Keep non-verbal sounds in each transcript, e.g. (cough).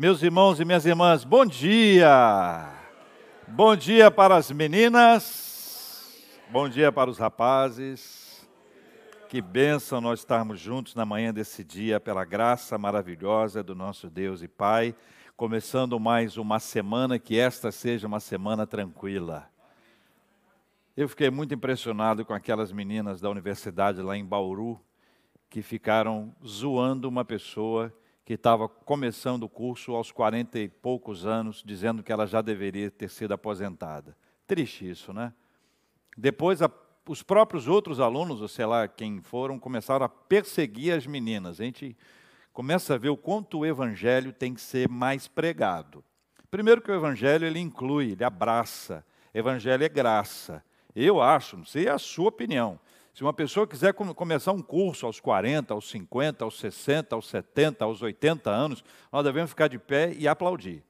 Meus irmãos e minhas irmãs, bom dia! Bom dia para as meninas, bom dia para os rapazes. Que bênção nós estarmos juntos na manhã desse dia, pela graça maravilhosa do nosso Deus e Pai, começando mais uma semana, que esta seja uma semana tranquila. Eu fiquei muito impressionado com aquelas meninas da universidade lá em Bauru, que ficaram zoando uma pessoa que estava começando o curso aos 40 e poucos anos, dizendo que ela já deveria ter sido aposentada. Triste isso, né? Depois, a, os próprios outros alunos, ou sei lá quem foram, começaram a perseguir as meninas. A gente começa a ver o quanto o evangelho tem que ser mais pregado. Primeiro que o evangelho ele inclui, ele abraça. Evangelho é graça. Eu acho, não sei a sua opinião, se uma pessoa quiser começar um curso aos 40, aos 50, aos 60, aos 70, aos 80 anos, nós devemos ficar de pé e aplaudir.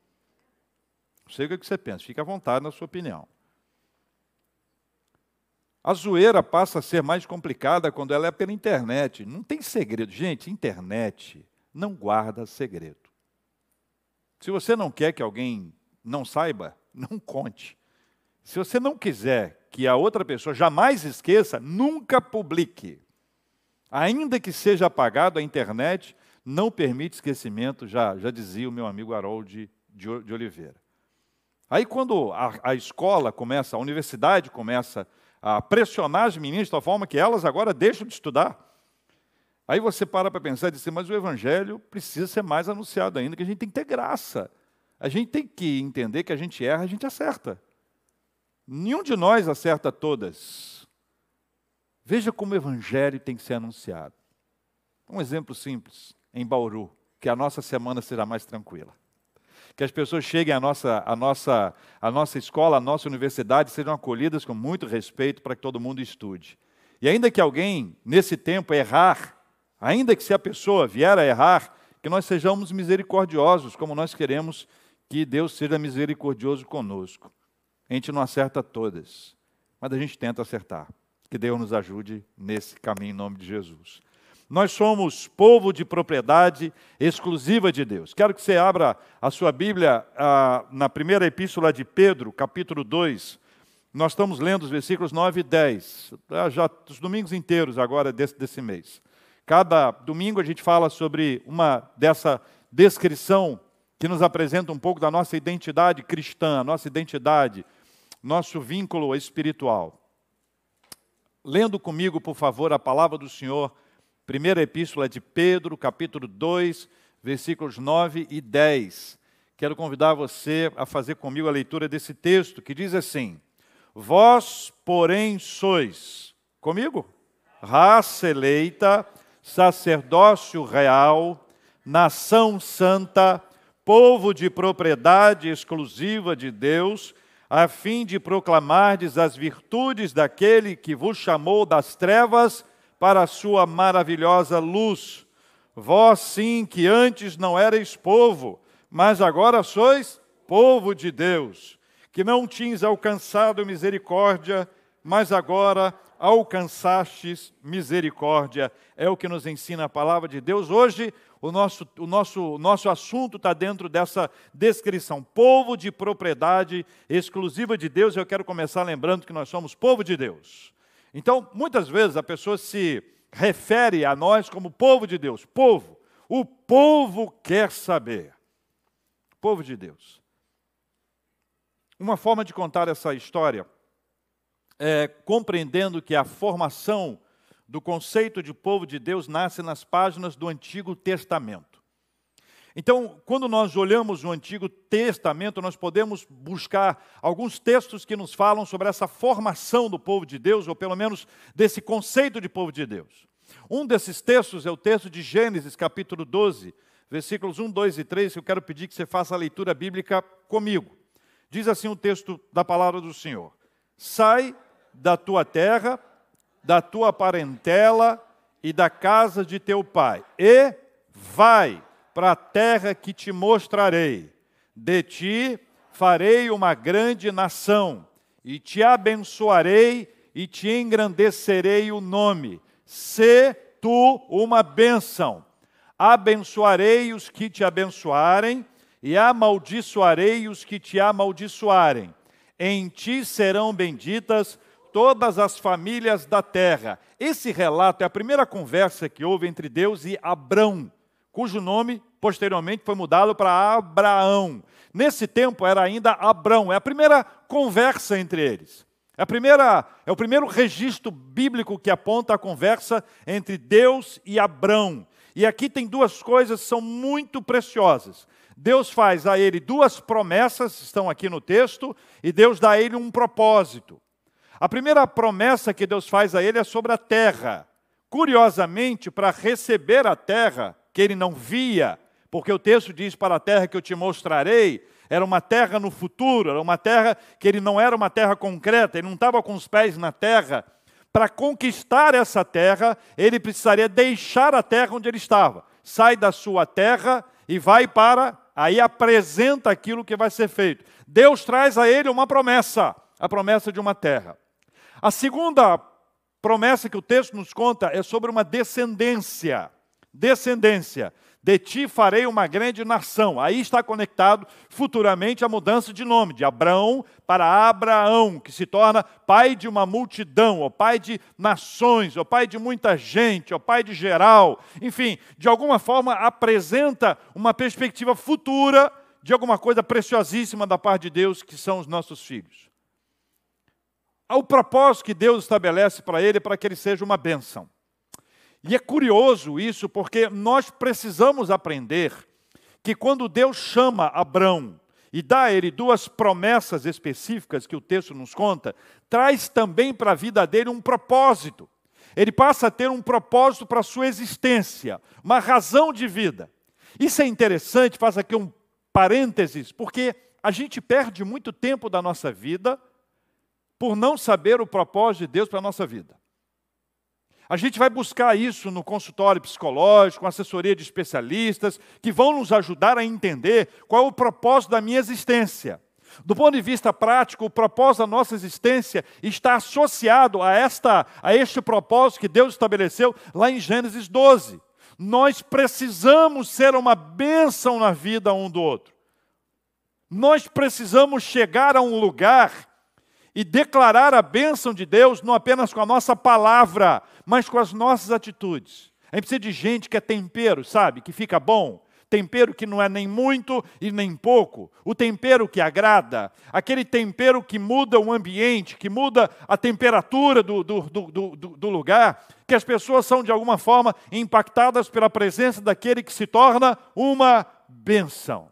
Não sei o que você pensa, fique à vontade na sua opinião. A zoeira passa a ser mais complicada quando ela é pela internet. Não tem segredo. Gente, internet não guarda segredo. Se você não quer que alguém não saiba, (laughs) não conte. Se você não quiser que a outra pessoa jamais esqueça, nunca publique. Ainda que seja apagado, a internet não permite esquecimento, já, já dizia o meu amigo Harold de, de Oliveira. Aí, quando a, a, escola começa, a universidade começa a pressionar as meninas de tal forma que elas agora deixam de estudar, aí você para para pensar e diz assim, mas o evangelho precisa ser mais anunciado ainda, que a gente tem que ter graça. A gente tem que entender que a gente erra, a gente acerta. Nenhum de nós acerta todas. Veja como o evangelho tem que ser anunciado. Um exemplo simples, em Bauru, que a nossa semana será mais tranquila. Que as pessoas cheguem à nossa, à nossa, à nossa escola, à nossa universidade, sejam acolhidas com muito respeito para que todo mundo estude. E ainda que alguém, nesse tempo, errar, ainda que se a pessoa vier a errar, que nós sejamos misericordiosos, como nós queremos que Deus seja misericordioso conosco. A gente não acerta todas, mas a gente tenta acertar. Que Deus nos ajude nesse caminho em nome de Jesus. Nós somos povo de propriedade exclusiva de Deus. Quero que você abra a sua Bíblia ah, na primeira epístola de Pedro, capítulo 2. Nós estamos lendo os versículos 9 e 10, ah, já os domingos inteiros agora desse, desse mês. Cada domingo a gente fala sobre uma dessa descrição que nos apresenta um pouco da nossa identidade cristã, a nossa identidade nosso vínculo espiritual. Lendo comigo, por favor, a palavra do Senhor, primeira epístola de Pedro, capítulo 2, versículos 9 e 10. Quero convidar você a fazer comigo a leitura desse texto, que diz assim: Vós, porém, sois, comigo? Raça eleita, sacerdócio real, nação santa, povo de propriedade exclusiva de Deus, a fim de proclamardes as virtudes daquele que vos chamou das trevas para a sua maravilhosa luz. Vós sim que antes não erais povo, mas agora sois povo de Deus, que não tinhas alcançado misericórdia, mas agora alcançastes misericórdia. É o que nos ensina a palavra de Deus. Hoje, o nosso, o nosso, o nosso assunto está dentro dessa descrição. Povo de propriedade exclusiva de Deus. Eu quero começar lembrando que nós somos povo de Deus. Então, muitas vezes a pessoa se refere a nós como povo de Deus. Povo. O povo quer saber. Povo de Deus. Uma forma de contar essa história é compreendendo que a formação do conceito de povo de Deus nasce nas páginas do Antigo Testamento. Então, quando nós olhamos o Antigo Testamento, nós podemos buscar alguns textos que nos falam sobre essa formação do povo de Deus, ou pelo menos desse conceito de povo de Deus. Um desses textos é o texto de Gênesis, capítulo 12, versículos 1, 2 e 3, que eu quero pedir que você faça a leitura bíblica comigo. Diz assim o texto da palavra do Senhor: Sai da tua terra da tua parentela e da casa de teu pai, e vai para a terra que te mostrarei. De ti farei uma grande nação, e te abençoarei e te engrandecerei o nome. Se tu uma bênção. Abençoarei os que te abençoarem, e amaldiçoarei os que te amaldiçoarem. Em ti serão benditas todas as famílias da terra. Esse relato é a primeira conversa que houve entre Deus e Abrão, cujo nome posteriormente foi mudado para Abraão. Nesse tempo era ainda Abrão, é a primeira conversa entre eles. É, a primeira, é o primeiro registro bíblico que aponta a conversa entre Deus e Abrão. E aqui tem duas coisas que são muito preciosas. Deus faz a ele duas promessas, estão aqui no texto, e Deus dá a ele um propósito. A primeira promessa que Deus faz a ele é sobre a terra. Curiosamente, para receber a terra, que ele não via, porque o texto diz: Para a terra que eu te mostrarei, era uma terra no futuro, era uma terra que ele não era uma terra concreta, ele não estava com os pés na terra. Para conquistar essa terra, ele precisaria deixar a terra onde ele estava. Sai da sua terra e vai para. Aí apresenta aquilo que vai ser feito. Deus traz a ele uma promessa, a promessa de uma terra. A segunda promessa que o texto nos conta é sobre uma descendência. Descendência. De ti farei uma grande nação. Aí está conectado futuramente a mudança de nome, de Abraão para Abraão, que se torna pai de uma multidão, ou pai de nações, ou pai de muita gente, ou pai de geral. Enfim, de alguma forma apresenta uma perspectiva futura de alguma coisa preciosíssima da parte de Deus, que são os nossos filhos. O propósito que Deus estabelece para ele para que ele seja uma bênção. E é curioso isso, porque nós precisamos aprender que quando Deus chama Abraão e dá a ele duas promessas específicas que o texto nos conta, traz também para a vida dele um propósito. Ele passa a ter um propósito para a sua existência, uma razão de vida. Isso é interessante, faz aqui um parênteses, porque a gente perde muito tempo da nossa vida por não saber o propósito de Deus para a nossa vida. A gente vai buscar isso no consultório psicológico, assessoria de especialistas, que vão nos ajudar a entender qual é o propósito da minha existência. Do ponto de vista prático, o propósito da nossa existência está associado a, esta, a este propósito que Deus estabeleceu lá em Gênesis 12. Nós precisamos ser uma bênção na vida um do outro. Nós precisamos chegar a um lugar e declarar a bênção de Deus não apenas com a nossa palavra, mas com as nossas atitudes. A gente precisa de gente que é tempero, sabe? Que fica bom. Tempero que não é nem muito e nem pouco. O tempero que agrada. Aquele tempero que muda o ambiente, que muda a temperatura do, do, do, do, lugar. Que as pessoas são, de alguma forma, impactadas pela presença daquele que se torna uma benção.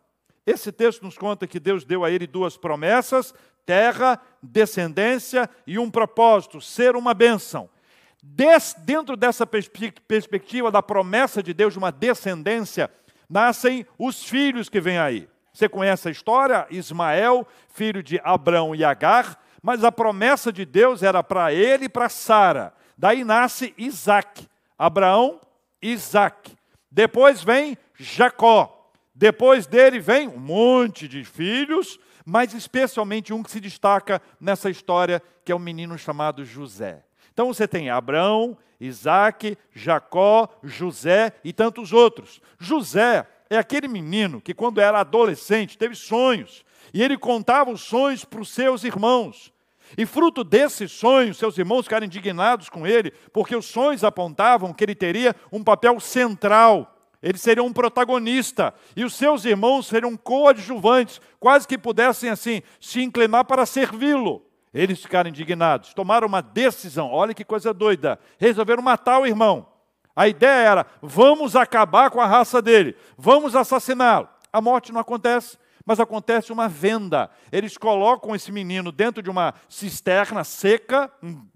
Esse texto nos conta que Deus deu a ele duas promessas terra, descendência e um propósito, ser uma bênção. Des, dentro dessa perspectiva da promessa de Deus de uma descendência, nascem os filhos que vêm aí. Você conhece a história? Ismael, filho de Abrão e Agar, mas a promessa de Deus era para ele e para Sara. Daí nasce Isaac. Abraão, Isaac. Depois vem Jacó. Depois dele vem um monte de filhos, mas especialmente um que se destaca nessa história, que é um menino chamado José. Então você tem Abraão, Isaac, Jacó, José e tantos outros. José é aquele menino que, quando era adolescente, teve sonhos, e ele contava os sonhos para os seus irmãos. E fruto desses sonhos, seus irmãos ficaram indignados com ele, porque os sonhos apontavam que ele teria um papel central ele seria um protagonista e os seus irmãos seriam coadjuvantes, quase que pudessem assim se inclinar para servi-lo. Eles ficaram indignados, tomaram uma decisão. Olha que coisa doida! Resolveram matar o irmão. A ideia era: vamos acabar com a raça dele, vamos assassiná-lo. A morte não acontece, mas acontece uma venda. Eles colocam esse menino dentro de uma cisterna seca, um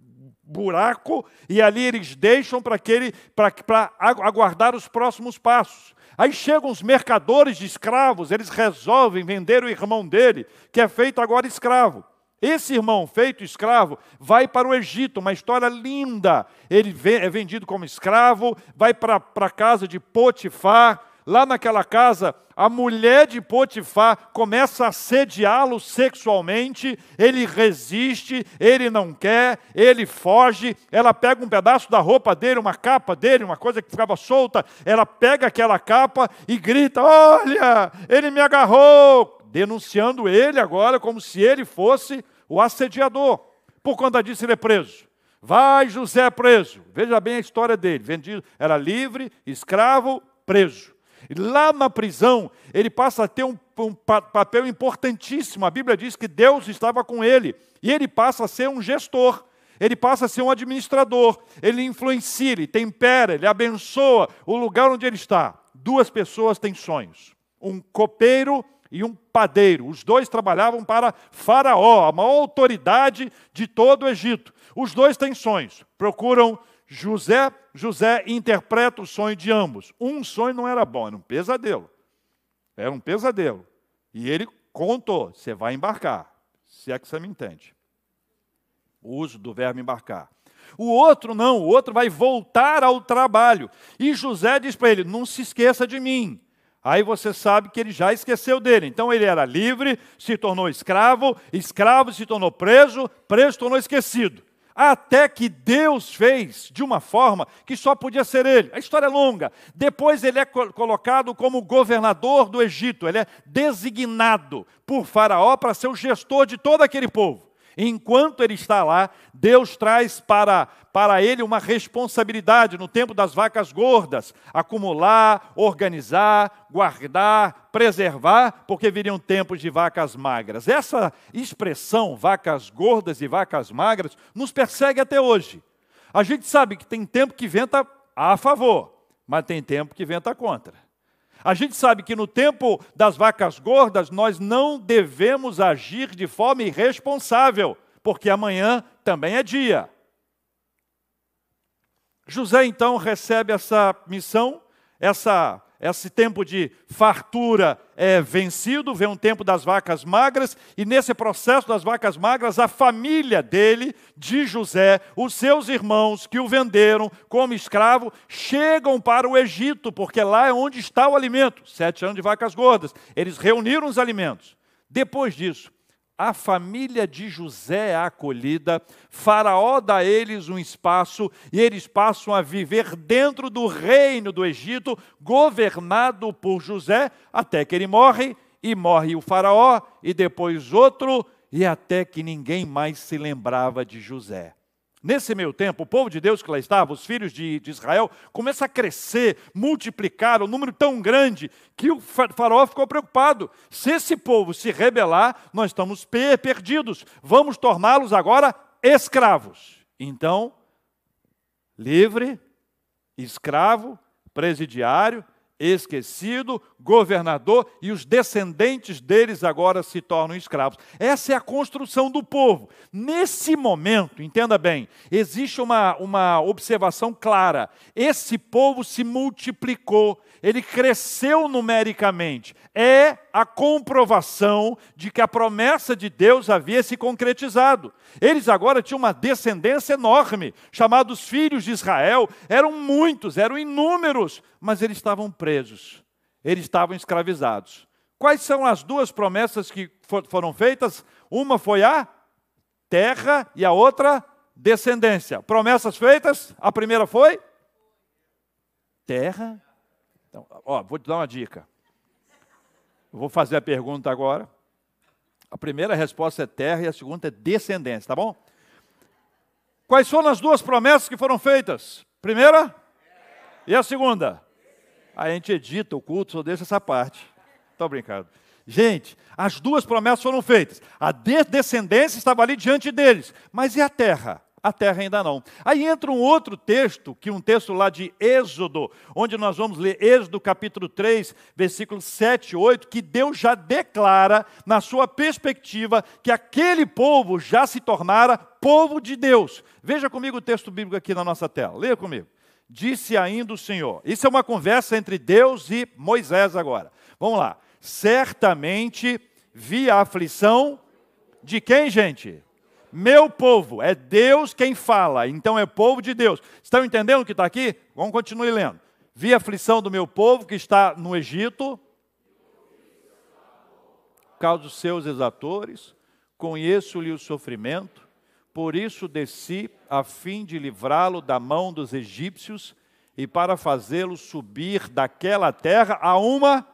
buraco e ali eles deixam para aquele para aguardar os próximos passos. Aí chegam os mercadores de escravos, eles resolvem vender o irmão dele, que é feito agora escravo. Esse irmão feito escravo vai para o Egito, uma história linda. Ele é vendido como escravo, vai para a casa de Potifar, lá naquela casa, a mulher de Potifar começa a assediá-lo sexualmente, ele resiste, ele não quer, ele foge, ela pega um pedaço da roupa dele, uma capa dele, uma coisa que ficava solta, ela pega aquela capa e grita: Olha, ele me agarrou, denunciando ele agora como se ele fosse o assediador. Por conta disso, ele é preso. Vai José preso. Veja bem a história dele. Vendido, era livre, escravo, preso. Lá na prisão, ele passa a ter um, um papel importantíssimo. A Bíblia diz que Deus estava com ele. E ele passa a ser um gestor. Ele passa a ser um administrador. Ele influencia, ele tempera, ele abençoa o lugar onde ele está. Duas pessoas têm sonhos: um copeiro e um padeiro. Os dois trabalhavam para Faraó, a maior autoridade de todo o Egito. Os dois têm sonhos, procuram José, José interpreta o sonho de ambos. Um sonho não era bom, era um pesadelo. Era um pesadelo. E ele contou: você vai embarcar, se é que você me entende. O uso do verbo embarcar. O outro não, o outro vai voltar ao trabalho. E José diz para ele: não se esqueça de mim. Aí você sabe que ele já esqueceu dele. Então ele era livre, se tornou escravo, escravo se tornou preso, preso tornou esquecido. Até que Deus fez de uma forma que só podia ser ele. A história é longa. Depois ele é colocado como governador do Egito. Ele é designado por Faraó para ser o gestor de todo aquele povo. Enquanto ele está lá, Deus traz para, para ele uma responsabilidade no tempo das vacas gordas: acumular, organizar, guardar, preservar, porque viriam tempos de vacas magras. Essa expressão, vacas gordas e vacas magras, nos persegue até hoje. A gente sabe que tem tempo que venta a favor, mas tem tempo que venta contra. A gente sabe que no tempo das vacas gordas nós não devemos agir de forma irresponsável, porque amanhã também é dia. José então recebe essa missão, essa esse tempo de fartura é vencido, vem um tempo das vacas magras, e nesse processo das vacas magras, a família dele, de José, os seus irmãos que o venderam como escravo, chegam para o Egito, porque lá é onde está o alimento. Sete anos de vacas gordas. Eles reuniram os alimentos. Depois disso, a família de José é acolhida, Faraó dá a eles um espaço e eles passam a viver dentro do reino do Egito, governado por José, até que ele morre, e morre o Faraó, e depois outro, e até que ninguém mais se lembrava de José. Nesse meio tempo, o povo de Deus que lá estava, os filhos de, de Israel, começa a crescer, multiplicar, um número tão grande que o faraó ficou preocupado. Se esse povo se rebelar, nós estamos perdidos. Vamos torná-los agora escravos. Então, livre, escravo, presidiário, esquecido, governador, e os descendentes deles agora se tornam escravos. Essa é a construção do povo. Nesse momento, entenda bem, existe uma, uma observação clara: esse povo se multiplicou, ele cresceu numericamente. É a comprovação de que a promessa de Deus havia se concretizado. Eles agora tinham uma descendência enorme, chamados filhos de Israel, eram muitos, eram inúmeros, mas eles estavam presos, eles estavam escravizados. Quais são as duas promessas que foram feitas? Uma foi a terra e a outra descendência. Promessas feitas, a primeira foi terra então, ó, vou te dar uma dica. Vou fazer a pergunta agora. A primeira resposta é terra e a segunda é descendência, tá bom? Quais foram as duas promessas que foram feitas? Primeira e a segunda? A gente edita o culto, só deixa essa parte. Estou brincando. Gente, as duas promessas foram feitas. A descendência estava ali diante deles. Mas e a terra? a terra ainda não. Aí entra um outro texto, que um texto lá de Êxodo, onde nós vamos ler Êxodo capítulo 3, versículos 7 e 8, que Deus já declara, na sua perspectiva, que aquele povo já se tornara povo de Deus. Veja comigo o texto bíblico aqui na nossa tela, leia comigo. Disse ainda o Senhor. Isso é uma conversa entre Deus e Moisés agora. Vamos lá. Certamente vi a aflição de quem, gente? meu povo, é Deus quem fala, então é povo de Deus. Estão entendendo o que está aqui? Vamos continuar lendo. Vi a aflição do meu povo que está no Egito, por causa dos seus exatores, conheço-lhe o sofrimento, por isso desci a fim de livrá-lo da mão dos egípcios e para fazê-lo subir daquela terra a uma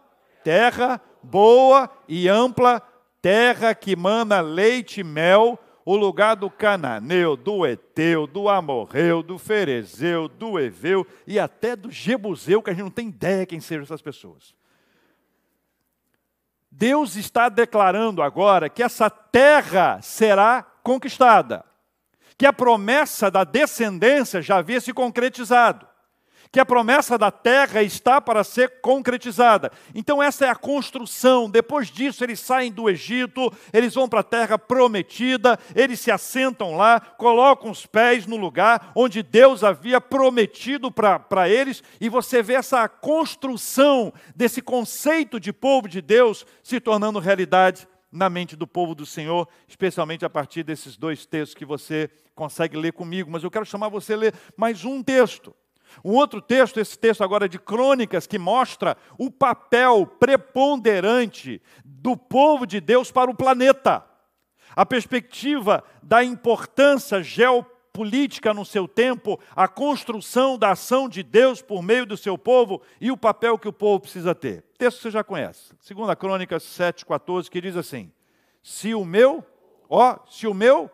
terra boa e ampla, terra que mana leite e mel, o lugar do cananeu, do eteu, do amorreu, do ferezeu, do eveu e até do jebuseu, que a gente não tem ideia quem sejam essas pessoas. Deus está declarando agora que essa terra será conquistada, que a promessa da descendência já havia se concretizado que a promessa da terra está para ser concretizada. Então, essa é a construção. Depois disso, eles saem do Egito, eles vão para a terra prometida, eles se assentam lá, colocam os pés no lugar onde Deus havia prometido para eles, e você vê essa construção desse conceito de povo de Deus se tornando realidade na mente do povo do Senhor, especialmente a partir desses dois textos que você consegue ler comigo. Mas eu quero chamar você a ler mais um texto. Um outro texto, esse texto agora de Crônicas, que mostra o papel preponderante do povo de Deus para o planeta. A perspectiva da importância geopolítica no seu tempo, a construção da ação de Deus por meio do seu povo e o papel que o povo precisa ter. Texto que você já conhece. Segunda Crônicas 7,14, que diz assim: Se o meu, ó, se o meu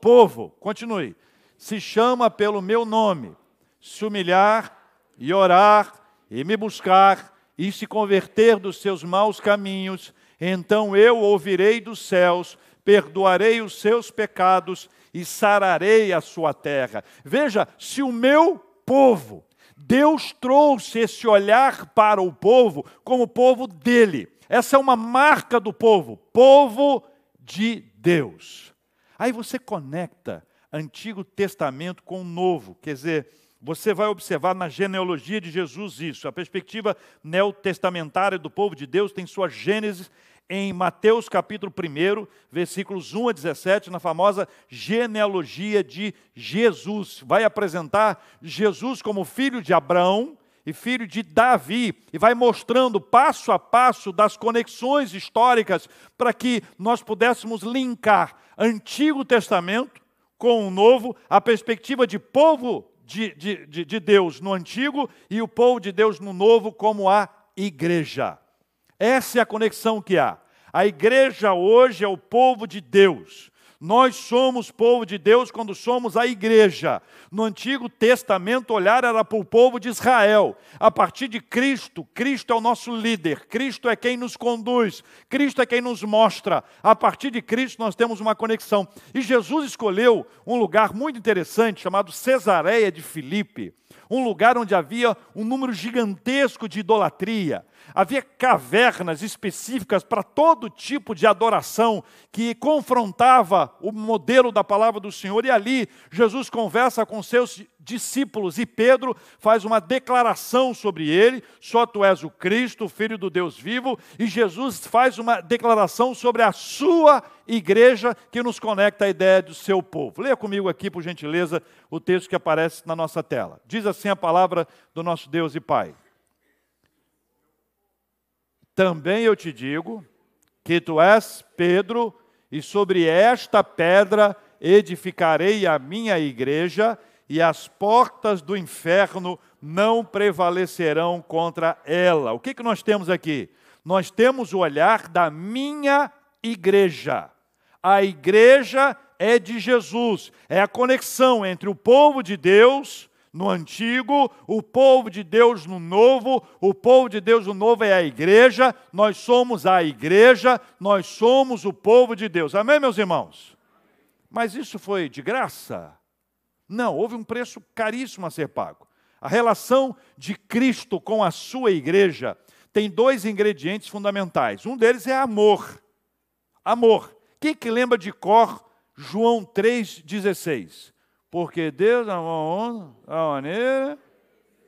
povo, continue, se chama pelo meu nome, se humilhar e orar e me buscar e se converter dos seus maus caminhos, então eu ouvirei dos céus, perdoarei os seus pecados e sararei a sua terra. Veja, se o meu povo, Deus trouxe esse olhar para o povo como povo dele. Essa é uma marca do povo, povo de Deus. Aí você conecta Antigo Testamento com o Novo, quer dizer, você vai observar na genealogia de Jesus isso. A perspectiva neotestamentária do povo de Deus tem sua gênese em Mateus capítulo 1, versículos 1 a 17, na famosa genealogia de Jesus. Vai apresentar Jesus como filho de Abraão e filho de Davi, e vai mostrando passo a passo das conexões históricas para que nós pudéssemos linkar Antigo Testamento com o Novo, a perspectiva de povo de, de, de, Deus no antigo e o povo de Deus no novo, como a igreja. Essa é a conexão que há. A igreja hoje é o povo de Deus. Nós somos povo de Deus quando somos a igreja. No Antigo Testamento, olhar era para o povo de Israel. A partir de Cristo, Cristo é o nosso líder, Cristo é quem nos conduz, Cristo é quem nos mostra. A partir de Cristo, nós temos uma conexão. E Jesus escolheu um lugar muito interessante chamado Cesareia de Filipe um lugar onde havia um número gigantesco de idolatria. Havia cavernas específicas para todo tipo de adoração que confrontava o modelo da palavra do Senhor. E ali Jesus conversa com seus discípulos e Pedro faz uma declaração sobre ele: só tu és o Cristo, Filho do Deus vivo. E Jesus faz uma declaração sobre a sua igreja que nos conecta à ideia do seu povo. Leia comigo aqui, por gentileza, o texto que aparece na nossa tela. Diz assim a palavra do nosso Deus e Pai. Também eu te digo que tu és Pedro, e sobre esta pedra edificarei a minha igreja, e as portas do inferno não prevalecerão contra ela. O que, que nós temos aqui? Nós temos o olhar da minha igreja. A igreja é de Jesus, é a conexão entre o povo de Deus no antigo, o povo de Deus no novo, o povo de Deus no novo é a igreja, nós somos a igreja, nós somos o povo de Deus. Amém, meus irmãos? Mas isso foi de graça? Não, houve um preço caríssimo a ser pago. A relação de Cristo com a sua igreja tem dois ingredientes fundamentais. Um deles é amor. Amor. Quem que lembra de cor João 3,16? Porque Deus amou a maneira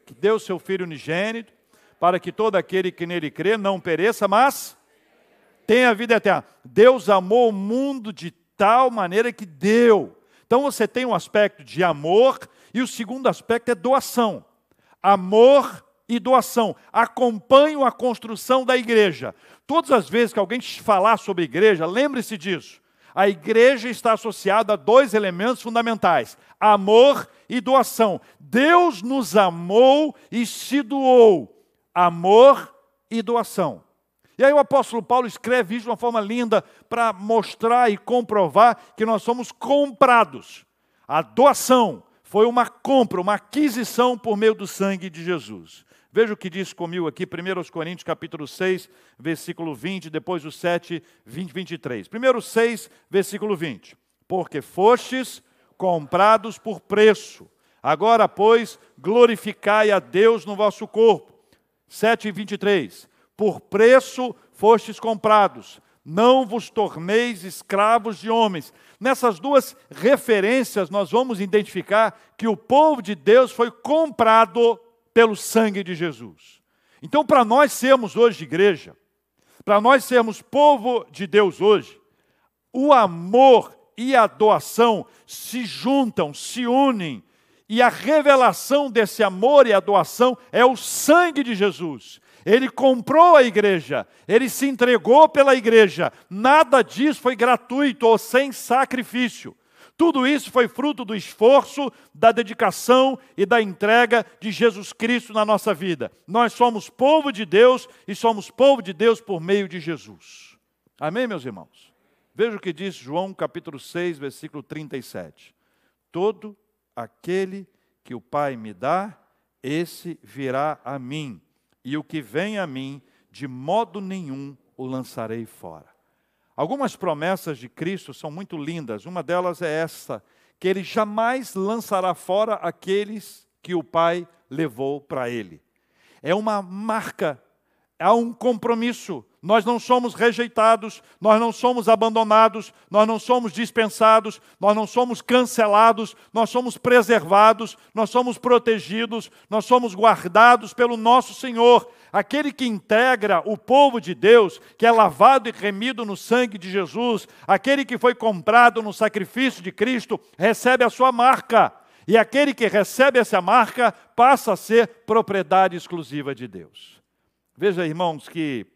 que deu seu Filho unigênito, para que todo aquele que nele crê não pereça, mas tenha vida eterna. Deus amou o mundo de tal maneira que deu. Então você tem um aspecto de amor, e o segundo aspecto é doação. Amor e doação. Acompanham a construção da igreja. Todas as vezes que alguém falar sobre igreja, lembre-se disso. A igreja está associada a dois elementos fundamentais: amor e doação. Deus nos amou e se doou. Amor e doação. E aí o apóstolo Paulo escreve isso de uma forma linda para mostrar e comprovar que nós somos comprados. A doação foi uma compra, uma aquisição por meio do sangue de Jesus. Veja o que diz comigo aqui, 1 Coríntios capítulo 6, versículo 20, depois o 7, 20, 23. Primeiro 6, versículo 20. Porque fostes comprados por preço. Agora, pois, glorificai a Deus no vosso corpo. 7 23. Por preço fostes comprados não vos torneis escravos de homens. Nessas duas referências, nós vamos identificar que o povo de Deus foi comprado pelo sangue de Jesus. Então, para nós sermos hoje igreja, para nós sermos povo de Deus hoje, o amor e a doação se juntam, se unem, e a revelação desse amor e a doação é o sangue de Jesus. Ele comprou a igreja, ele se entregou pela igreja. Nada disso foi gratuito ou sem sacrifício. Tudo isso foi fruto do esforço, da dedicação e da entrega de Jesus Cristo na nossa vida. Nós somos povo de Deus e somos povo de Deus por meio de Jesus. Amém, meus irmãos? Veja o que diz João capítulo 6, versículo 37. Todo aquele que o Pai me dá, esse virá a mim e o que vem a mim, de modo nenhum o lançarei fora. Algumas promessas de Cristo são muito lindas. Uma delas é essa: que ele jamais lançará fora aqueles que o Pai levou para ele. É uma marca, há um compromisso nós não somos rejeitados, nós não somos abandonados, nós não somos dispensados, nós não somos cancelados, nós somos preservados, nós somos protegidos, nós somos guardados pelo nosso Senhor. Aquele que integra o povo de Deus, que é lavado e remido no sangue de Jesus, aquele que foi comprado no sacrifício de Cristo, recebe a sua marca. E aquele que recebe essa marca passa a ser propriedade exclusiva de Deus. Veja, irmãos, que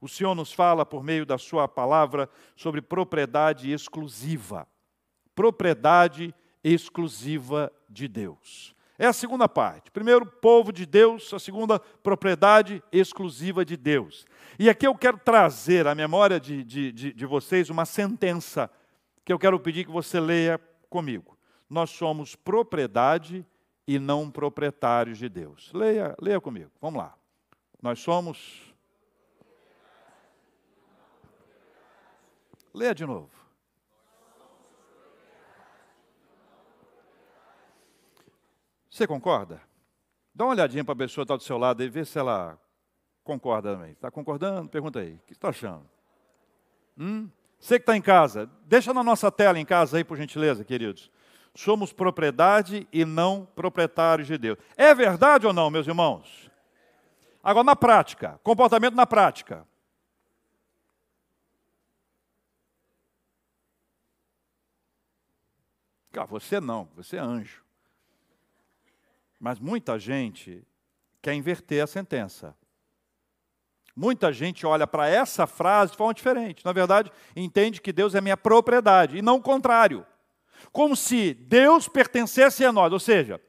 o Senhor nos fala por meio da Sua palavra sobre propriedade exclusiva. Propriedade exclusiva de Deus. É a segunda parte. Primeiro, povo de Deus. A segunda, propriedade exclusiva de Deus. E aqui eu quero trazer à memória de, de, de, de vocês uma sentença que eu quero pedir que você leia comigo. Nós somos propriedade e não proprietários de Deus. Leia, leia comigo. Vamos lá. Nós somos Leia de novo. Você concorda? Dá uma olhadinha para a pessoa que está do seu lado e vê se ela concorda também. Está concordando? Pergunta aí. O que está achando? Hum? Você que está em casa, deixa na nossa tela em casa aí, por gentileza, queridos. Somos propriedade e não proprietários de Deus. É verdade ou não, meus irmãos? Agora, na prática, comportamento na prática. Ah, você não, você é anjo. Mas muita gente quer inverter a sentença. Muita gente olha para essa frase de forma diferente. Na verdade, entende que Deus é minha propriedade e não o contrário. Como se Deus pertencesse a nós. Ou seja,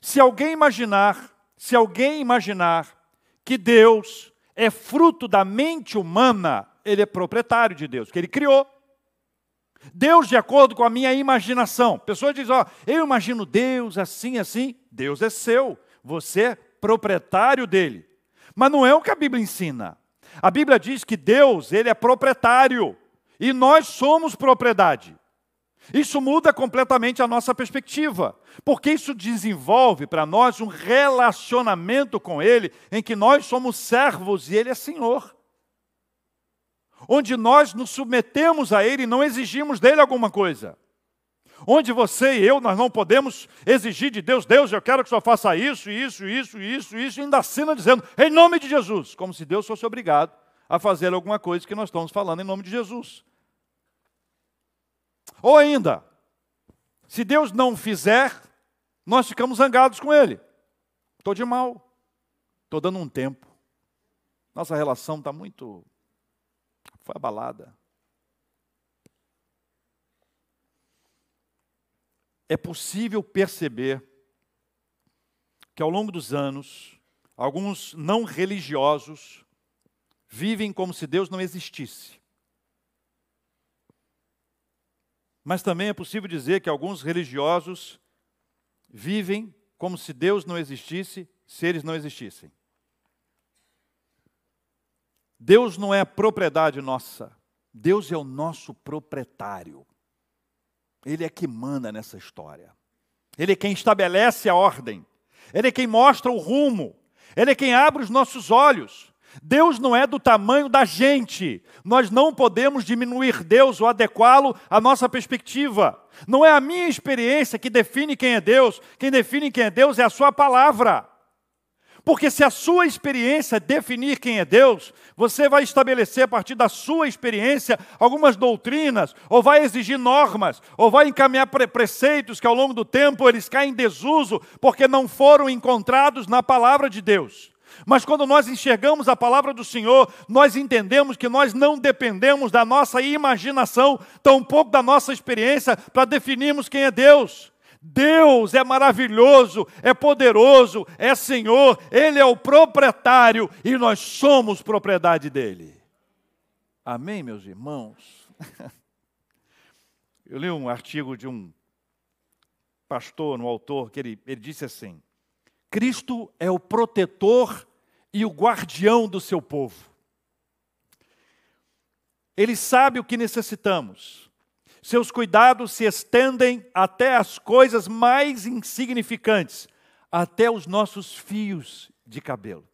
se alguém imaginar, se alguém imaginar que Deus é fruto da mente humana, ele é proprietário de Deus, que ele criou. Deus de acordo com a minha imaginação. Pessoa diz, ó, eu imagino Deus assim, assim. Deus é seu, você é proprietário dele. Mas não é o que a Bíblia ensina. A Bíblia diz que Deus, ele é proprietário e nós somos propriedade. Isso muda completamente a nossa perspectiva, porque isso desenvolve para nós um relacionamento com Ele em que nós somos servos e Ele é Senhor onde nós nos submetemos a Ele e não exigimos dele alguma coisa. Onde você e eu, nós não podemos exigir de Deus, Deus, eu quero que o Senhor faça isso, isso, isso, isso, isso, e ainda assina dizendo, em nome de Jesus, como se Deus fosse obrigado a fazer alguma coisa que nós estamos falando em nome de Jesus. Ou ainda, se Deus não fizer, nós ficamos zangados com Ele. Estou de mal. Estou dando um tempo. Nossa relação está muito. Foi abalada. É possível perceber que ao longo dos anos, alguns não religiosos vivem como se Deus não existisse. Mas também é possível dizer que alguns religiosos vivem como se Deus não existisse, se eles não existissem. Deus não é propriedade nossa, Deus é o nosso proprietário. Ele é que manda nessa história. Ele é quem estabelece a ordem. Ele é quem mostra o rumo. Ele é quem abre os nossos olhos. Deus não é do tamanho da gente. Nós não podemos diminuir Deus ou adequá-lo à nossa perspectiva. Não é a minha experiência que define quem é Deus. Quem define quem é Deus é a sua palavra. Porque se a sua experiência definir quem é Deus, você vai estabelecer a partir da sua experiência algumas doutrinas, ou vai exigir normas, ou vai encaminhar preceitos que ao longo do tempo eles caem em desuso porque não foram encontrados na palavra de Deus. Mas quando nós enxergamos a palavra do Senhor, nós entendemos que nós não dependemos da nossa imaginação, tampouco da nossa experiência, para definirmos quem é Deus. Deus é maravilhoso, é poderoso, é Senhor, Ele é o proprietário e nós somos propriedade dEle. Amém, meus irmãos? (laughs) Eu li um artigo de um pastor, um autor, que ele, ele disse assim: Cristo é o protetor e o guardião do seu povo. Ele sabe o que necessitamos seus cuidados se estendem até as coisas mais insignificantes, até os nossos fios de cabelo.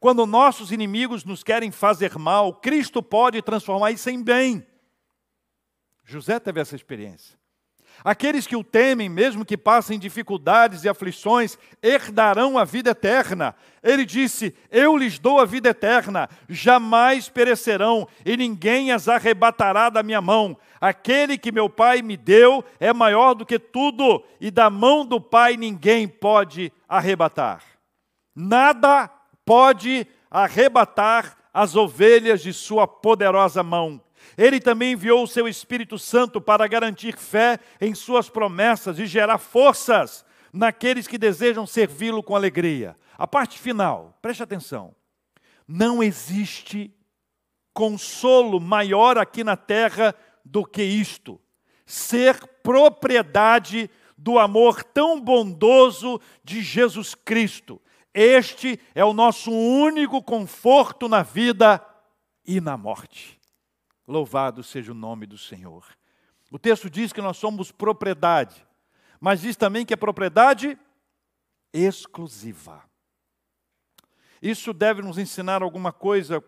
Quando nossos inimigos nos querem fazer mal, Cristo pode transformar isso em bem. José teve essa experiência. Aqueles que o temem, mesmo que passem dificuldades e aflições, herdarão a vida eterna. Ele disse: Eu lhes dou a vida eterna, jamais perecerão, e ninguém as arrebatará da minha mão. Aquele que meu Pai me deu é maior do que tudo, e da mão do Pai ninguém pode arrebatar. Nada pode arrebatar as ovelhas de sua poderosa mão. Ele também enviou o seu Espírito Santo para garantir fé em suas promessas e gerar forças naqueles que desejam servi-lo com alegria. A parte final, preste atenção. Não existe consolo maior aqui na terra do que isto: ser propriedade do amor tão bondoso de Jesus Cristo. Este é o nosso único conforto na vida e na morte. Louvado seja o nome do Senhor. O texto diz que nós somos propriedade, mas diz também que é propriedade exclusiva. Isso deve nos ensinar alguma coisa.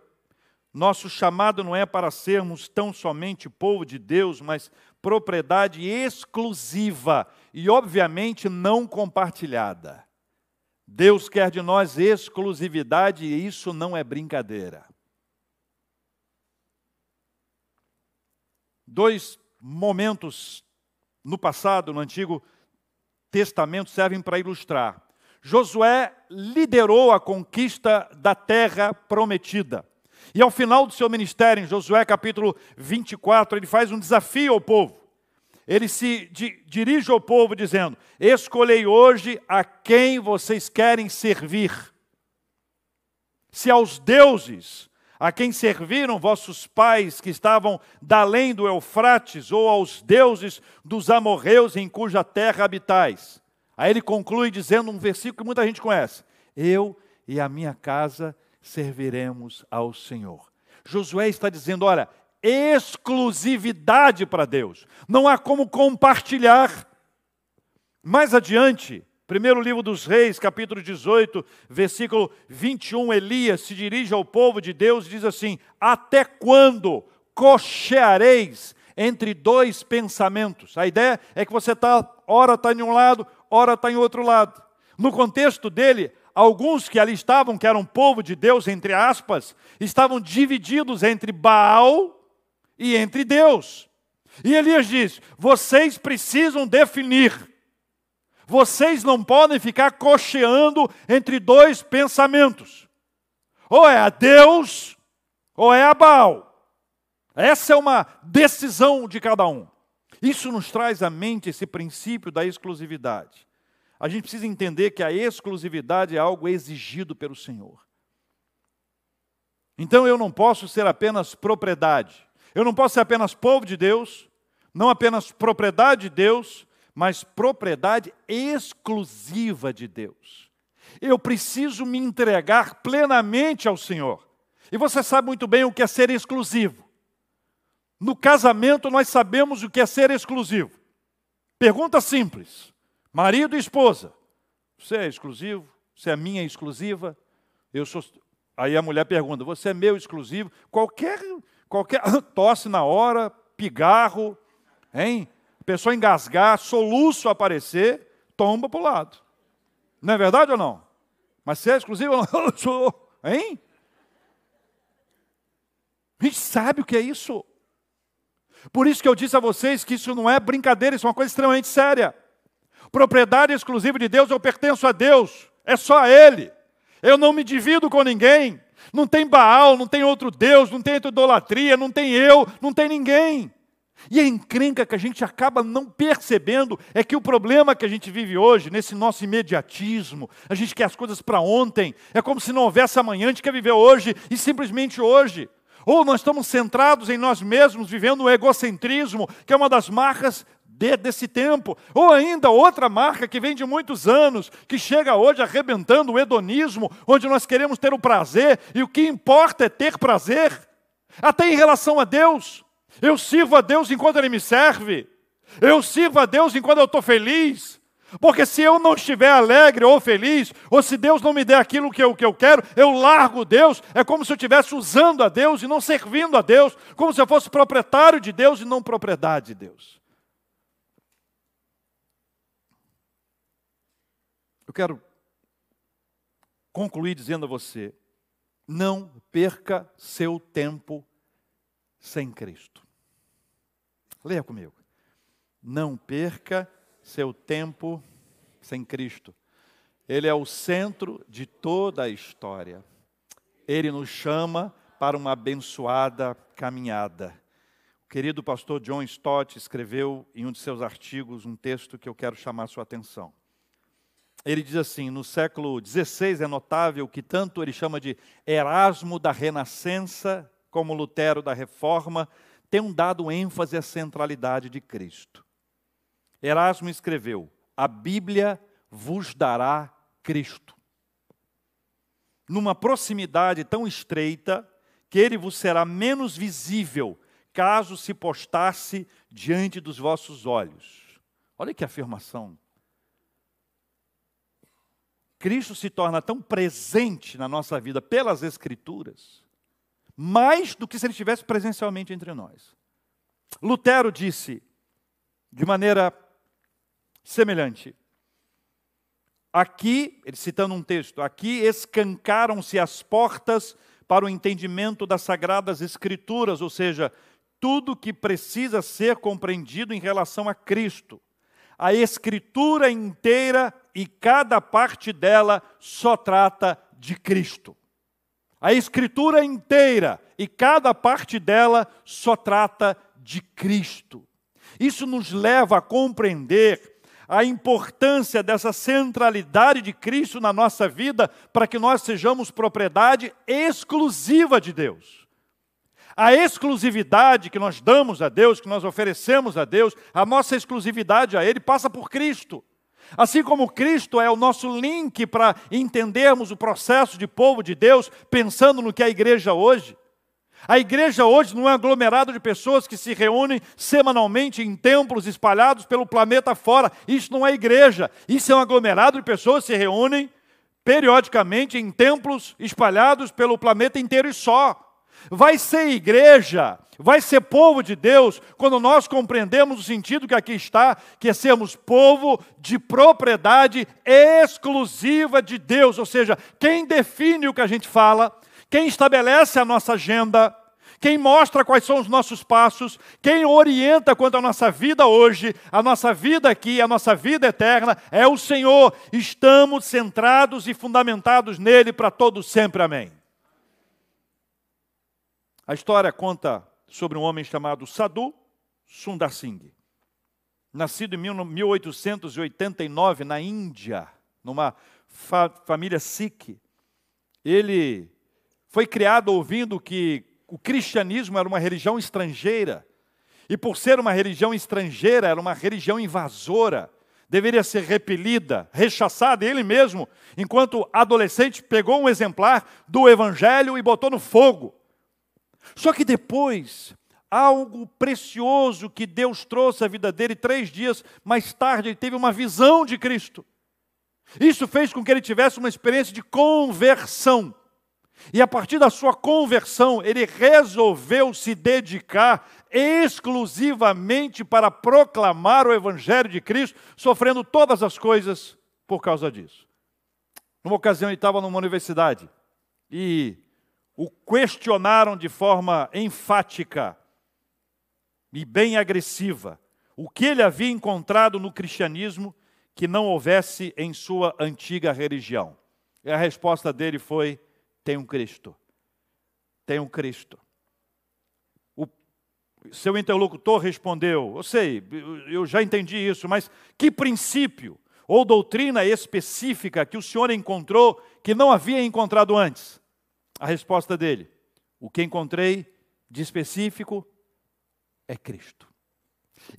Nosso chamado não é para sermos tão somente povo de Deus, mas propriedade exclusiva e, obviamente, não compartilhada. Deus quer de nós exclusividade e isso não é brincadeira. Dois momentos no passado, no Antigo Testamento, servem para ilustrar. Josué liderou a conquista da terra prometida. E ao final do seu ministério, em Josué capítulo 24, ele faz um desafio ao povo. Ele se di dirige ao povo dizendo: Escolhei hoje a quem vocês querem servir. Se aos deuses a quem serviram vossos pais que estavam da além do Eufrates, ou aos deuses dos amorreus em cuja terra habitais. Aí ele conclui dizendo um versículo que muita gente conhece: Eu e a minha casa serviremos ao Senhor. Josué está dizendo: olha, exclusividade para Deus, não há como compartilhar. Mais adiante, Primeiro livro dos Reis, capítulo 18, versículo 21, Elias se dirige ao povo de Deus e diz assim: Até quando cocheareis entre dois pensamentos? A ideia é que você está, ora está em um lado, ora está em outro lado. No contexto dele, alguns que ali estavam, que eram povo de Deus, entre aspas, estavam divididos entre Baal e entre Deus. E Elias diz: vocês precisam definir vocês não podem ficar cocheando entre dois pensamentos. Ou é a Deus, ou é a Baal. Essa é uma decisão de cada um. Isso nos traz à mente esse princípio da exclusividade. A gente precisa entender que a exclusividade é algo exigido pelo Senhor. Então eu não posso ser apenas propriedade. Eu não posso ser apenas povo de Deus, não apenas propriedade de Deus, mas propriedade exclusiva de Deus. Eu preciso me entregar plenamente ao Senhor. E você sabe muito bem o que é ser exclusivo. No casamento, nós sabemos o que é ser exclusivo. Pergunta simples: marido e esposa, você é exclusivo? Você é minha exclusiva? Eu sou. Aí a mulher pergunta: você é meu exclusivo? Qualquer, qualquer (laughs) tosse na hora, pigarro, hein? Pessoa engasgar, soluço aparecer, tomba para o lado. Não é verdade ou não? Mas você é exclusivo não? (laughs) sou, hein? A gente sabe o que é isso. Por isso que eu disse a vocês que isso não é brincadeira, isso é uma coisa extremamente séria. Propriedade exclusiva de Deus, eu pertenço a Deus, é só a Ele. Eu não me divido com ninguém. Não tem Baal, não tem outro Deus, não tem idolatria, não tem eu, não tem ninguém. E a encrenca que a gente acaba não percebendo é que o problema que a gente vive hoje, nesse nosso imediatismo, a gente quer as coisas para ontem, é como se não houvesse amanhã, a gente quer viver hoje e simplesmente hoje. Ou nós estamos centrados em nós mesmos, vivendo o egocentrismo, que é uma das marcas de, desse tempo. Ou ainda outra marca que vem de muitos anos, que chega hoje arrebentando o hedonismo, onde nós queremos ter o prazer e o que importa é ter prazer. Até em relação a Deus. Eu sirvo a Deus enquanto Ele me serve. Eu sirvo a Deus enquanto eu estou feliz. Porque se eu não estiver alegre ou feliz, ou se Deus não me der aquilo que eu, que eu quero, eu largo Deus. É como se eu estivesse usando a Deus e não servindo a Deus, como se eu fosse proprietário de Deus e não propriedade de Deus. Eu quero concluir dizendo a você: não perca seu tempo sem Cristo. Leia comigo. Não perca seu tempo sem Cristo. Ele é o centro de toda a história. Ele nos chama para uma abençoada caminhada. O querido pastor John Stott escreveu em um de seus artigos um texto que eu quero chamar sua atenção. Ele diz assim: no século XVI é notável que tanto ele chama de Erasmo da Renascença como Lutero da Reforma tenham dado ênfase à centralidade de Cristo. Erasmo escreveu: A Bíblia vos dará Cristo. Numa proximidade tão estreita que ele vos será menos visível caso se postasse diante dos vossos olhos. Olha que afirmação. Cristo se torna tão presente na nossa vida pelas Escrituras, mais do que se ele estivesse presencialmente entre nós. Lutero disse, de maneira semelhante. Aqui, ele citando um texto, aqui escancaram-se as portas para o entendimento das sagradas escrituras, ou seja, tudo que precisa ser compreendido em relação a Cristo. A escritura inteira e cada parte dela só trata de Cristo. A escritura inteira e cada parte dela só trata de Cristo. Isso nos leva a compreender a importância dessa centralidade de Cristo na nossa vida para que nós sejamos propriedade exclusiva de Deus. A exclusividade que nós damos a Deus, que nós oferecemos a Deus, a nossa exclusividade a Ele passa por Cristo. Assim como Cristo é o nosso link para entendermos o processo de povo de Deus, pensando no que é a igreja hoje. A igreja hoje não é um aglomerado de pessoas que se reúnem semanalmente em templos espalhados pelo planeta fora. Isso não é igreja. Isso é um aglomerado de pessoas que se reúnem periodicamente em templos espalhados pelo planeta inteiro e só. Vai ser igreja, vai ser povo de Deus, quando nós compreendemos o sentido que aqui está, que é sermos povo de propriedade exclusiva de Deus, ou seja, quem define o que a gente fala, quem estabelece a nossa agenda, quem mostra quais são os nossos passos, quem orienta quanto à nossa vida hoje, a nossa vida aqui, a nossa vida eterna, é o Senhor. Estamos centrados e fundamentados nele para todo sempre. Amém. A história conta sobre um homem chamado Sadhu Sundar Singh, nascido em 1889 na Índia, numa fa família Sikh. Ele foi criado ouvindo que o cristianismo era uma religião estrangeira. E por ser uma religião estrangeira, era uma religião invasora, deveria ser repelida, rechaçada. Ele mesmo, enquanto adolescente, pegou um exemplar do evangelho e botou no fogo. Só que depois, algo precioso que Deus trouxe à vida dele, três dias mais tarde, ele teve uma visão de Cristo. Isso fez com que ele tivesse uma experiência de conversão. E a partir da sua conversão, ele resolveu se dedicar exclusivamente para proclamar o Evangelho de Cristo, sofrendo todas as coisas por causa disso. Numa ocasião, ele estava numa universidade e o questionaram de forma enfática e bem agressiva o que ele havia encontrado no cristianismo que não houvesse em sua antiga religião. E a resposta dele foi: tem um Cristo. Tem um Cristo. Seu interlocutor respondeu: Eu sei, eu já entendi isso, mas que princípio ou doutrina específica que o senhor encontrou que não havia encontrado antes? A resposta dele: O que encontrei de específico é Cristo.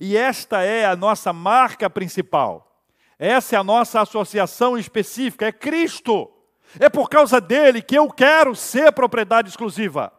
E esta é a nossa marca principal. Essa é a nossa associação específica, é Cristo. É por causa dele que eu quero ser propriedade exclusiva.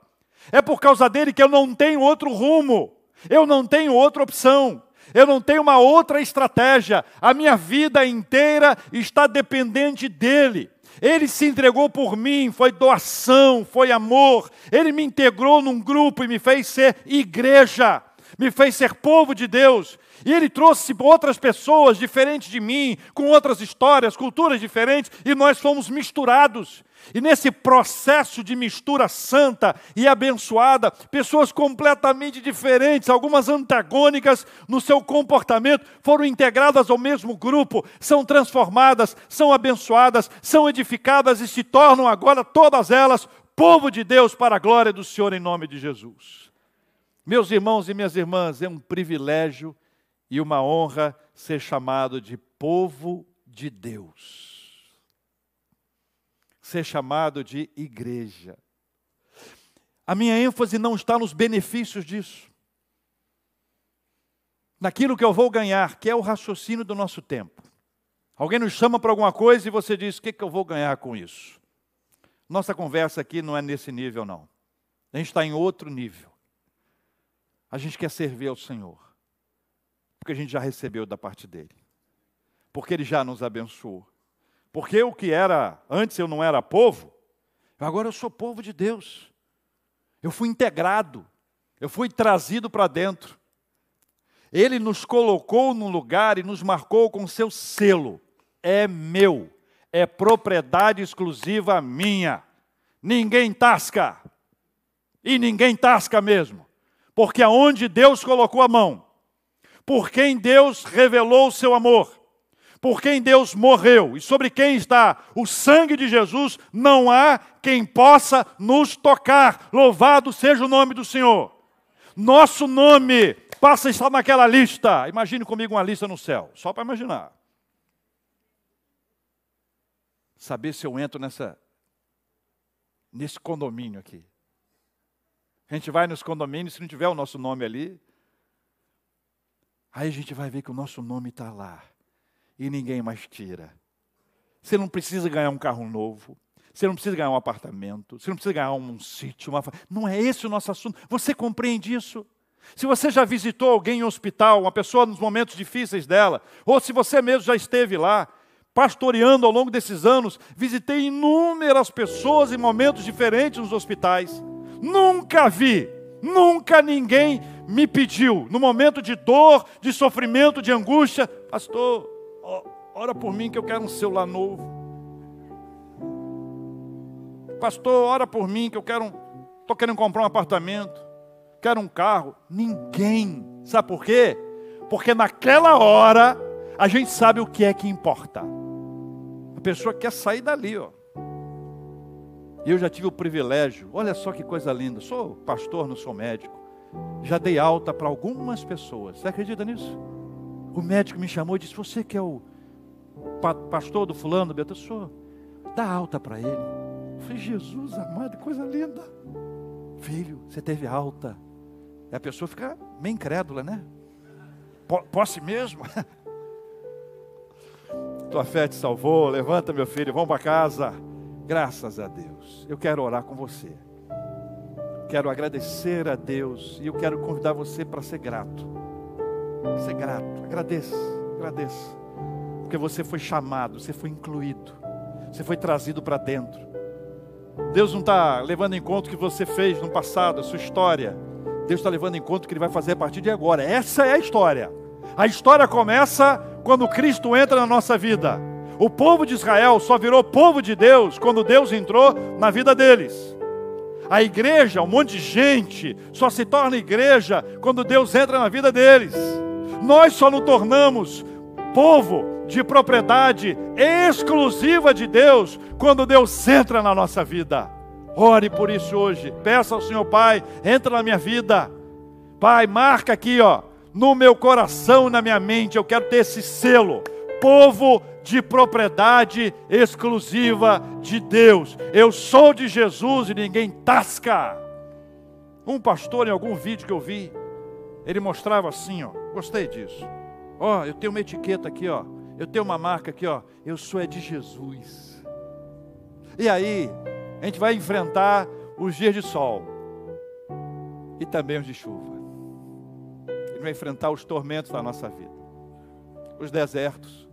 É por causa dele que eu não tenho outro rumo. Eu não tenho outra opção. Eu não tenho uma outra estratégia. A minha vida inteira está dependente dele. Ele se entregou por mim, foi doação, foi amor. Ele me integrou num grupo e me fez ser igreja, me fez ser povo de Deus. E ele trouxe outras pessoas diferentes de mim, com outras histórias, culturas diferentes, e nós fomos misturados. E nesse processo de mistura santa e abençoada, pessoas completamente diferentes, algumas antagônicas no seu comportamento, foram integradas ao mesmo grupo, são transformadas, são abençoadas, são edificadas e se tornam agora todas elas povo de Deus para a glória do Senhor em nome de Jesus. Meus irmãos e minhas irmãs, é um privilégio e uma honra ser chamado de povo de Deus. Ser chamado de igreja. A minha ênfase não está nos benefícios disso. Naquilo que eu vou ganhar, que é o raciocínio do nosso tempo. Alguém nos chama para alguma coisa e você diz: o que, que eu vou ganhar com isso? Nossa conversa aqui não é nesse nível, não. A gente está em outro nível. A gente quer servir ao Senhor. Porque a gente já recebeu da parte dele. Porque ele já nos abençoou. Porque o que era, antes eu não era povo, agora eu sou povo de Deus. Eu fui integrado, eu fui trazido para dentro. Ele nos colocou num lugar e nos marcou com seu selo. É meu, é propriedade exclusiva minha. Ninguém tasca. E ninguém tasca mesmo. Porque aonde Deus colocou a mão, por quem Deus revelou o seu amor, por quem Deus morreu e sobre quem está o sangue de Jesus, não há quem possa nos tocar. Louvado seja o nome do Senhor. Nosso nome passa a estar naquela lista. Imagine comigo uma lista no céu, só para imaginar. Saber se eu entro nessa nesse condomínio aqui. A gente vai nos condomínios, se não tiver o nosso nome ali, Aí a gente vai ver que o nosso nome está lá. E ninguém mais tira. Você não precisa ganhar um carro novo. Você não precisa ganhar um apartamento. Você não precisa ganhar um, sítio. Uma... Não é esse o nosso assunto. Você compreende isso? Se você já visitou alguém em hospital, uma pessoa nos momentos difíceis dela, ou se você mesmo já esteve lá, pastoreando ao longo desses anos, visitei inúmeras pessoas em momentos diferentes nos hospitais. Nunca vi, nunca ninguém me pediu, no momento de dor, de sofrimento, de angústia, pastor, ora por mim que eu quero um celular novo. Pastor, ora por mim que eu quero, estou querendo comprar um apartamento. quero um carro. Ninguém. Sabe por quê? Porque naquela hora a gente sabe o que é que importa. A pessoa quer sair dali, ó. E eu já tive o privilégio, olha só que coisa linda. Sou pastor, não sou médico. Já dei alta para algumas pessoas. Você acredita nisso? O médico me chamou e disse: Você que é o pastor do fulano, Beto, eu sou. Dá alta para ele. Eu falei: Jesus amado, coisa linda. Filho, você teve alta. E a pessoa fica meio incrédula, né? Posse mesmo? (laughs) Tua fé te salvou. Levanta, meu filho, vamos para casa. Graças a Deus. Eu quero orar com você. Quero agradecer a Deus e eu quero convidar você para ser grato. Ser grato. Agradeça, agradeça. Porque você foi chamado, você foi incluído, você foi trazido para dentro. Deus não está levando em conta o que você fez no passado, a sua história. Deus está levando em conta o que Ele vai fazer a partir de agora. Essa é a história. A história começa quando Cristo entra na nossa vida. O povo de Israel só virou povo de Deus quando Deus entrou na vida deles. A igreja, um monte de gente, só se torna igreja quando Deus entra na vida deles. Nós só nos tornamos povo de propriedade exclusiva de Deus quando Deus entra na nossa vida. Ore por isso hoje. Peça ao Senhor Pai, entra na minha vida. Pai, marca aqui, ó, no meu coração, na minha mente, eu quero ter esse selo. Povo de propriedade exclusiva de Deus. Eu sou de Jesus e ninguém tasca. Um pastor, em algum vídeo que eu vi, ele mostrava assim, ó. Gostei disso. Ó, eu tenho uma etiqueta aqui, ó. Eu tenho uma marca aqui, ó. Eu sou é de Jesus. E aí, a gente vai enfrentar os dias de sol e também os de chuva. Gente vai enfrentar os tormentos da nossa vida, os desertos,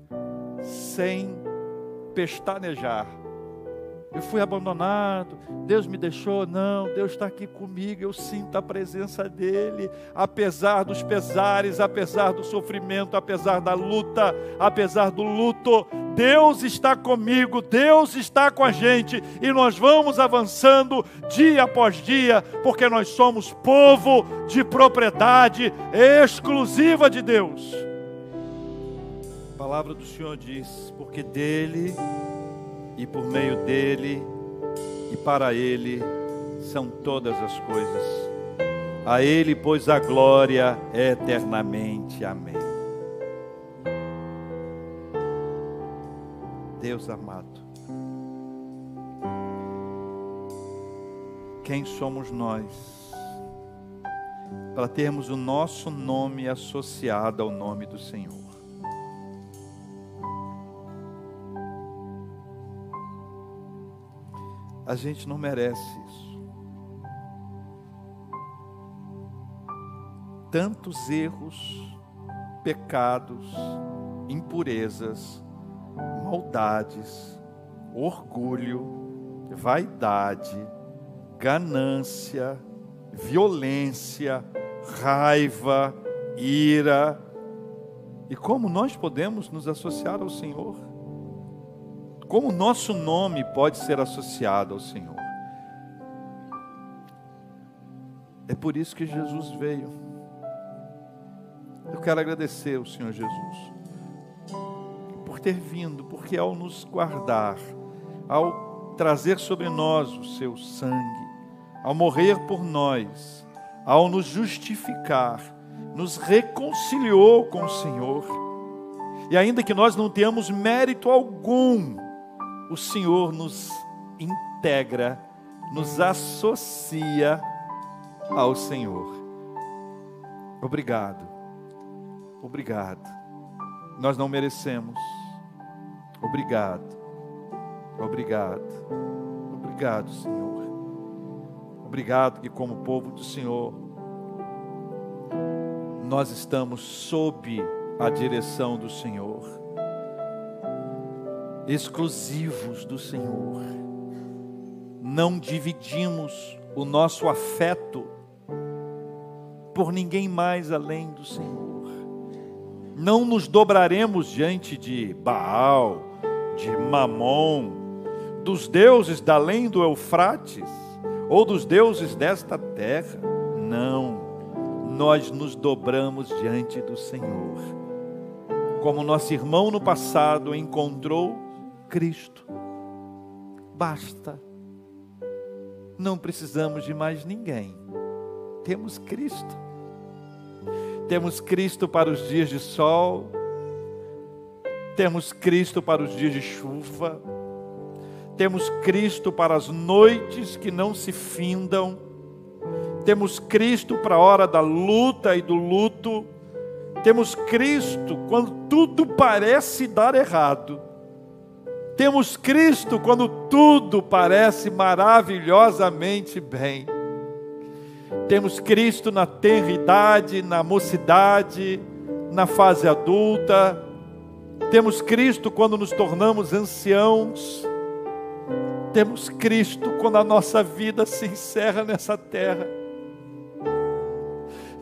sem pestanejar. Eu fui abandonado, Deus me deixou. Não, Deus está aqui comigo, eu sinto a presença dEle, apesar dos pesares, apesar do sofrimento, apesar da luta, apesar do luto. Deus está comigo, Deus está com a gente e nós vamos avançando dia após dia, porque nós somos povo de propriedade exclusiva de Deus palavra do Senhor diz: porque dele e por meio dele e para ele são todas as coisas. A ele, pois, a glória eternamente. Amém. Deus amado, quem somos nós para termos o nosso nome associado ao nome do Senhor? A gente não merece isso. Tantos erros, pecados, impurezas, maldades, orgulho, vaidade, ganância, violência, raiva, ira. E como nós podemos nos associar ao Senhor? Como o nosso nome pode ser associado ao Senhor. É por isso que Jesus veio. Eu quero agradecer ao Senhor Jesus por ter vindo, porque ao nos guardar, ao trazer sobre nós o seu sangue, ao morrer por nós, ao nos justificar, nos reconciliou com o Senhor. E ainda que nós não tenhamos mérito algum, o Senhor nos integra, nos associa ao Senhor. Obrigado, obrigado. Nós não merecemos. Obrigado, obrigado, obrigado, Senhor. Obrigado que, como povo do Senhor, nós estamos sob a direção do Senhor exclusivos do Senhor. Não dividimos o nosso afeto por ninguém mais além do Senhor. Não nos dobraremos diante de Baal, de Mamon, dos deuses da além do Eufrates ou dos deuses desta terra. Não. nós nos dobramos diante do Senhor. Como nosso irmão no passado encontrou Cristo. Basta. Não precisamos de mais ninguém. Temos Cristo. Temos Cristo para os dias de sol, temos Cristo para os dias de chuva, temos Cristo para as noites que não se findam, temos Cristo para a hora da luta e do luto, temos Cristo quando tudo parece dar errado, temos Cristo quando tudo parece maravilhosamente bem. Temos Cristo na tenridade, na mocidade, na fase adulta. Temos Cristo quando nos tornamos anciãos. Temos Cristo quando a nossa vida se encerra nessa terra.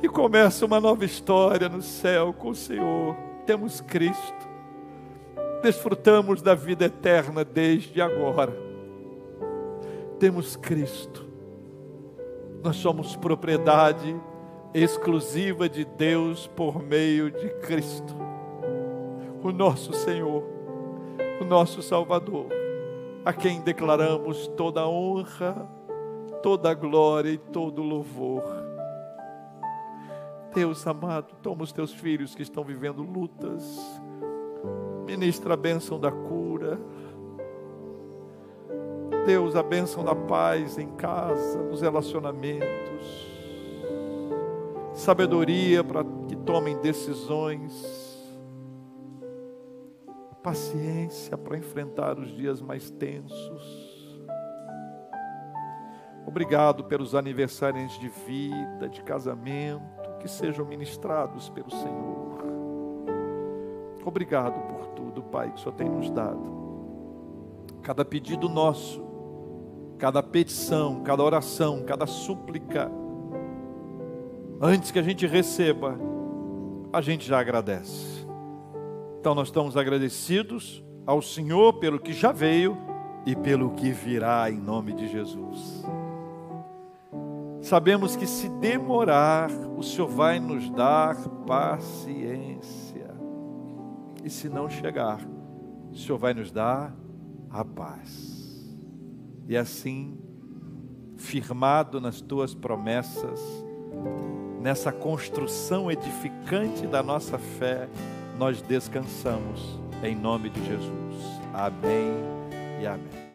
E começa uma nova história no céu com o Senhor. Temos Cristo. Desfrutamos da vida eterna desde agora. Temos Cristo nós somos propriedade exclusiva de Deus por meio de Cristo, o nosso Senhor, o nosso Salvador, a quem declaramos toda a honra, toda a glória e todo o louvor. Deus amado, toma os teus filhos que estão vivendo lutas, ministra a bênção da cura, Deus, a bênção da paz em casa, nos relacionamentos, sabedoria para que tomem decisões, paciência para enfrentar os dias mais tensos. Obrigado pelos aniversários de vida, de casamento, que sejam ministrados pelo Senhor. Obrigado por tudo, Pai, que Senhor tem nos dado. Cada pedido nosso cada petição, cada oração, cada súplica, antes que a gente receba, a gente já agradece. Então nós estamos agradecidos ao Senhor pelo que já veio e pelo que virá em nome de Jesus. Sabemos que se demorar, o Senhor vai nos dar paciência. E se não chegar, o Senhor vai nos dar a paz. E assim, firmado nas tuas promessas, nessa construção edificante da nossa fé, nós descansamos em nome de Jesus. Amém e amém.